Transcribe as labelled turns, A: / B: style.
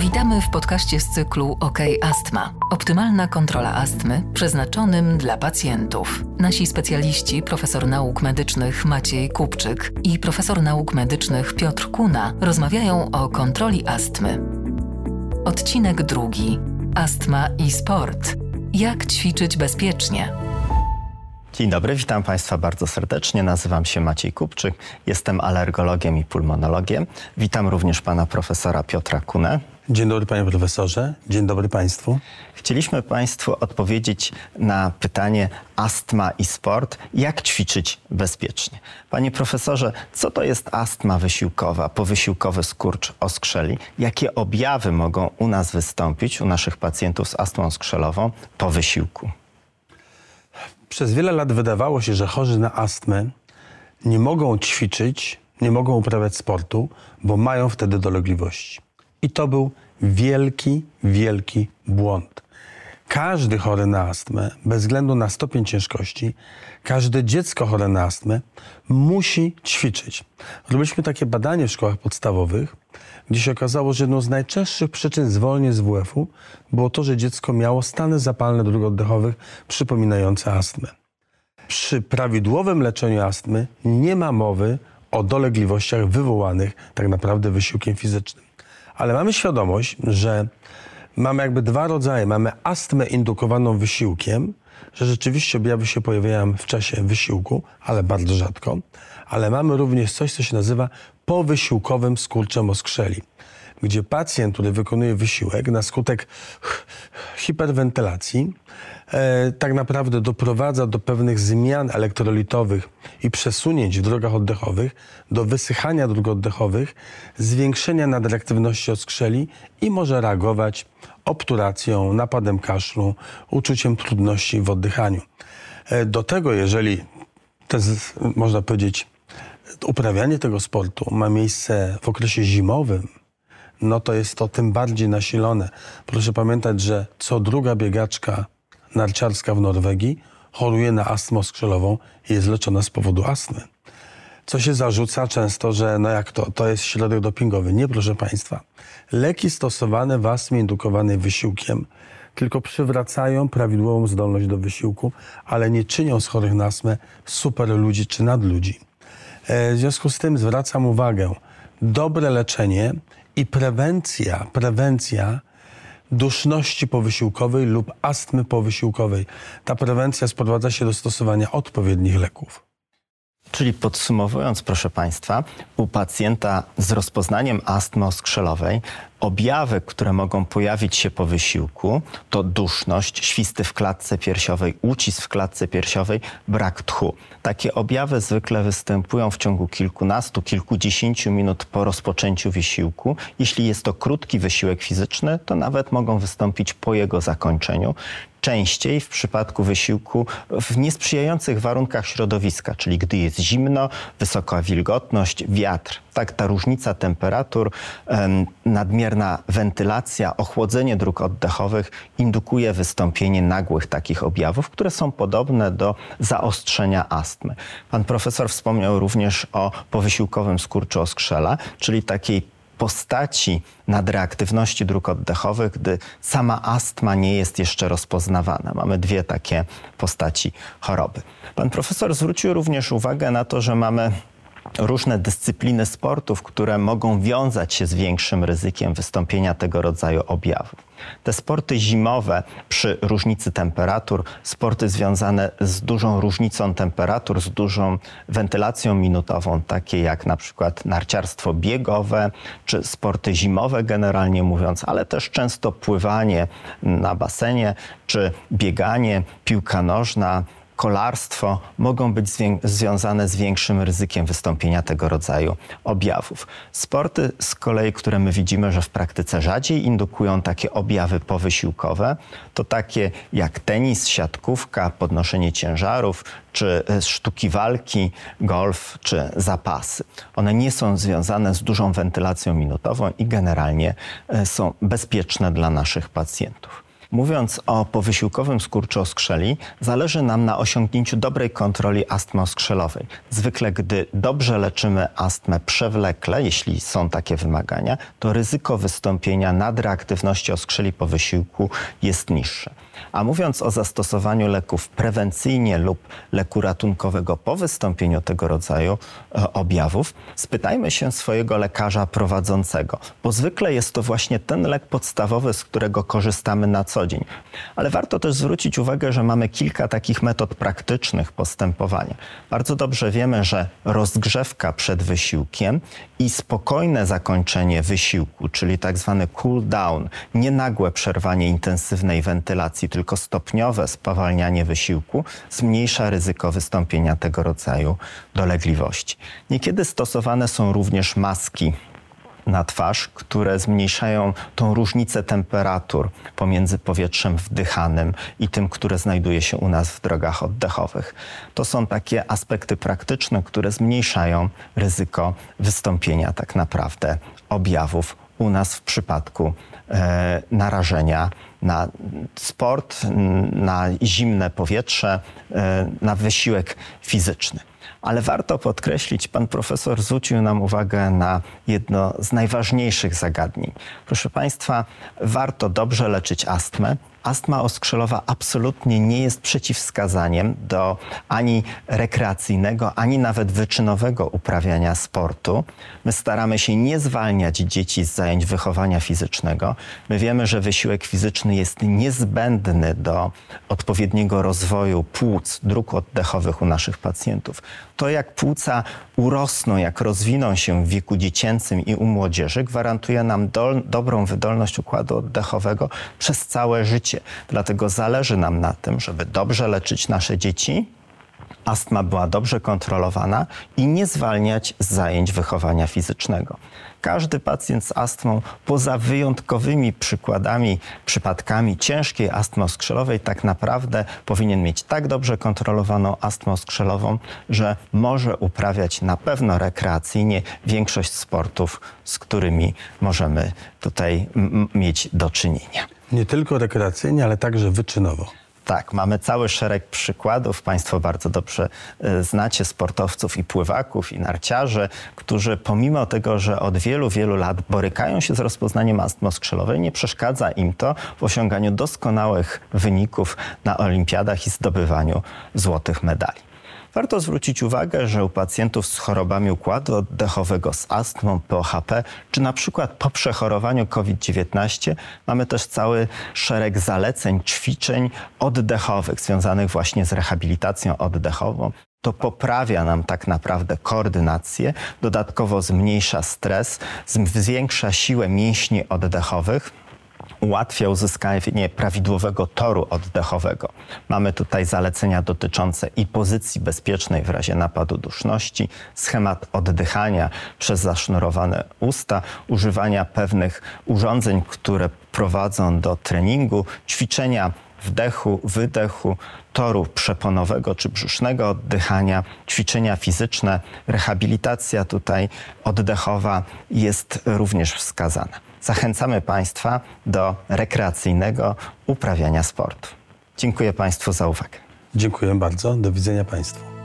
A: Witamy w podcaście z cyklu OK Astma. Optymalna kontrola astmy przeznaczonym dla pacjentów. Nasi specjaliści, profesor nauk medycznych Maciej Kupczyk i profesor nauk medycznych Piotr Kuna rozmawiają o kontroli astmy. Odcinek drugi. Astma i sport. Jak ćwiczyć bezpiecznie?
B: Dzień dobry, witam Państwa bardzo serdecznie. Nazywam się Maciej Kupczyk, jestem alergologiem i pulmonologiem. Witam również pana profesora Piotra Kunę.
C: Dzień dobry panie profesorze, dzień dobry państwu.
B: Chcieliśmy Państwu odpowiedzieć na pytanie astma i sport, jak ćwiczyć bezpiecznie. Panie profesorze, co to jest astma wysiłkowa, powysiłkowy skurcz oskrzeli? Jakie objawy mogą u nas wystąpić, u naszych pacjentów z astmą skrzelową po wysiłku?
C: Przez wiele lat wydawało się, że chorzy na astmę nie mogą ćwiczyć, nie mogą uprawiać sportu, bo mają wtedy dolegliwości. I to był wielki, wielki błąd. Każdy chory na astmę, bez względu na stopień ciężkości, każde dziecko chore na astmę musi ćwiczyć. Robiliśmy takie badanie w szkołach podstawowych, gdzie się okazało, że jedną z najczęstszych przyczyn zwolnień z WF-u było to, że dziecko miało stany zapalne dróg oddechowych przypominające astmę. Przy prawidłowym leczeniu astmy nie ma mowy o dolegliwościach wywołanych tak naprawdę wysiłkiem fizycznym. Ale mamy świadomość, że mamy jakby dwa rodzaje. Mamy astmę indukowaną wysiłkiem, że rzeczywiście objawy się pojawiają w czasie wysiłku, ale bardzo rzadko. Ale mamy również coś, co się nazywa powysiłkowym skurczem oskrzeli, gdzie pacjent, który wykonuje wysiłek na skutek hiperwentylacji, e, tak naprawdę doprowadza do pewnych zmian elektrolitowych i przesunięć w drogach oddechowych, do wysychania dróg oddechowych, zwiększenia nadreaktywności oskrzeli i może reagować obturacją, napadem kaszlu, uczuciem trudności w oddychaniu. E, do tego, jeżeli to jest, można powiedzieć, uprawianie tego sportu ma miejsce w okresie zimowym, no to jest to tym bardziej nasilone. Proszę pamiętać, że co druga biegaczka narciarska w Norwegii choruje na astmę skrzelową i jest leczona z powodu astmy. Co się zarzuca często, że no jak to, to jest środek dopingowy. Nie, proszę Państwa. Leki stosowane w astmie indukowanej wysiłkiem tylko przywracają prawidłową zdolność do wysiłku, ale nie czynią z chorych na astmę super ludzi czy nadludzi. E, w związku z tym zwracam uwagę, dobre leczenie i prewencja, prewencja duszności powysiłkowej lub astmy powysiłkowej. Ta prewencja sprowadza się do stosowania odpowiednich leków.
B: Czyli podsumowując, proszę Państwa, u pacjenta z rozpoznaniem astmy oskrzelowej objawy, które mogą pojawić się po wysiłku, to duszność, świsty w klatce piersiowej, ucisk w klatce piersiowej, brak tchu. Takie objawy zwykle występują w ciągu kilkunastu, kilkudziesięciu minut po rozpoczęciu wysiłku. Jeśli jest to krótki wysiłek fizyczny, to nawet mogą wystąpić po jego zakończeniu częściej w przypadku wysiłku w niesprzyjających warunkach środowiska, czyli gdy jest zimno, wysoka wilgotność, wiatr. Tak, ta różnica temperatur, nadmierna wentylacja, ochłodzenie dróg oddechowych indukuje wystąpienie nagłych takich objawów, które są podobne do zaostrzenia astmy. Pan profesor wspomniał również o powysiłkowym skurczu oskrzela, czyli takiej postaci nadreaktywności dróg oddechowych, gdy sama astma nie jest jeszcze rozpoznawana. Mamy dwie takie postaci choroby. Pan profesor zwrócił również uwagę na to, że mamy różne dyscypliny sportów, które mogą wiązać się z większym ryzykiem wystąpienia tego rodzaju objawów. Te sporty zimowe przy różnicy temperatur, sporty związane z dużą różnicą temperatur, z dużą wentylacją minutową, takie jak na przykład narciarstwo biegowe, czy sporty zimowe generalnie mówiąc, ale też często pływanie na basenie, czy bieganie, piłka nożna, kolarstwo mogą być związane z większym ryzykiem wystąpienia tego rodzaju objawów. Sporty z kolei, które my widzimy, że w praktyce rzadziej indukują takie objawy powysiłkowe, to takie jak tenis, siatkówka, podnoszenie ciężarów, czy e, sztuki walki, golf, czy zapasy. One nie są związane z dużą wentylacją minutową i generalnie e, są bezpieczne dla naszych pacjentów. Mówiąc o powysiłkowym skurczu oskrzeli, zależy nam na osiągnięciu dobrej kontroli astmy oskrzelowej. Zwykle, gdy dobrze leczymy astmę przewlekle, jeśli są takie wymagania, to ryzyko wystąpienia nadreaktywności oskrzeli po wysiłku jest niższe. A mówiąc o zastosowaniu leków prewencyjnie lub leku ratunkowego po wystąpieniu tego rodzaju e, objawów, spytajmy się swojego lekarza prowadzącego, bo zwykle jest to właśnie ten lek podstawowy, z którego korzystamy na co dzień. Ale warto też zwrócić uwagę, że mamy kilka takich metod praktycznych postępowania. Bardzo dobrze wiemy, że rozgrzewka przed wysiłkiem i spokojne zakończenie wysiłku, czyli tak zwany cool down, nie nagłe przerwanie intensywnej wentylacji, tylko stopniowe spowalnianie wysiłku, zmniejsza ryzyko wystąpienia tego rodzaju dolegliwości. Niekiedy stosowane są również maski na twarz, które zmniejszają tą różnicę temperatur pomiędzy powietrzem wdychanym i tym, które znajduje się u nas w drogach oddechowych. To są takie aspekty praktyczne, które zmniejszają ryzyko wystąpienia tak naprawdę objawów u nas w przypadku narażenia na sport, na zimne powietrze, e, na wysiłek fizyczny. Ale warto podkreślić, pan profesor zwrócił nam uwagę na jedno z najważniejszych zagadnień. Proszę państwa, warto dobrze leczyć astmę, astma oskrzelowa absolutnie nie jest przeciwwskazaniem do ani rekreacyjnego, ani nawet wyczynowego uprawiania sportu. My staramy się nie zwalniać dzieci z zajęć wychowania fizycznego. My wiemy, że wysiłek fizyczny jest niezbędny do odpowiedniego rozwoju płuc, dróg oddechowych u naszych pacjentów. To jak płuca urosną, jak rozwiną się w wieku dziecięcym i u młodzieży, gwarantuje nam do, dobrą wydolność układu oddechowego przez całe życie. Dlatego zależy nam na tym, żeby dobrze leczyć nasze dzieci, astma była dobrze kontrolowana i nie zwalniać z zajęć wychowania fizycznego. Każdy pacjent z astmą, poza wyjątkowymi przykładami, przypadkami ciężkiej astmy oskrzelowej, tak naprawdę powinien mieć tak dobrze kontrolowaną astmę oskrzelową, że może uprawiać na pewno rekreacyjnie większość sportów, z którymi możemy tutaj mieć do czynienia.
C: Nie tylko rekreacyjnie, ale także wyczynowo.
B: Tak, mamy cały szereg przykładów. Państwo bardzo dobrze e, znacie sportowców i pływaków, i narciarzy, którzy pomimo tego, że od wielu, wielu lat borykają się z rozpoznaniem astmy skrzelowej, nie przeszkadza im to w osiąganiu doskonałych wyników na olimpiadach i zdobywaniu złotych medali. Warto zwrócić uwagę, że u pacjentów z chorobami układu oddechowego, z astmą, POHP, czy na przykład po przechorowaniu COVID-19 mamy też cały szereg zaleceń, ćwiczeń oddechowych związanych właśnie z rehabilitacją oddechową. To poprawia nam tak naprawdę koordynację, dodatkowo zmniejsza stres, zwiększa siłę mięśni oddechowych ułatwia uzyskanie prawidłowego toru oddechowego. Mamy tutaj zalecenia dotyczące i pozycji bezpiecznej w razie napadu duszności, schemat oddychania przez zasznurowane usta, używania pewnych urządzeń, które prowadzą do treningu, ćwiczenia wdechu, wydechu, toru przeponowego czy brzusznego oddychania, ćwiczenia fizyczne, rehabilitacja tutaj oddechowa jest również wskazana. Zachęcamy Państwa do rekreacyjnego uprawiania sportu. Dziękuję Państwu za uwagę.
C: Dziękuję bardzo. Do widzenia Państwu.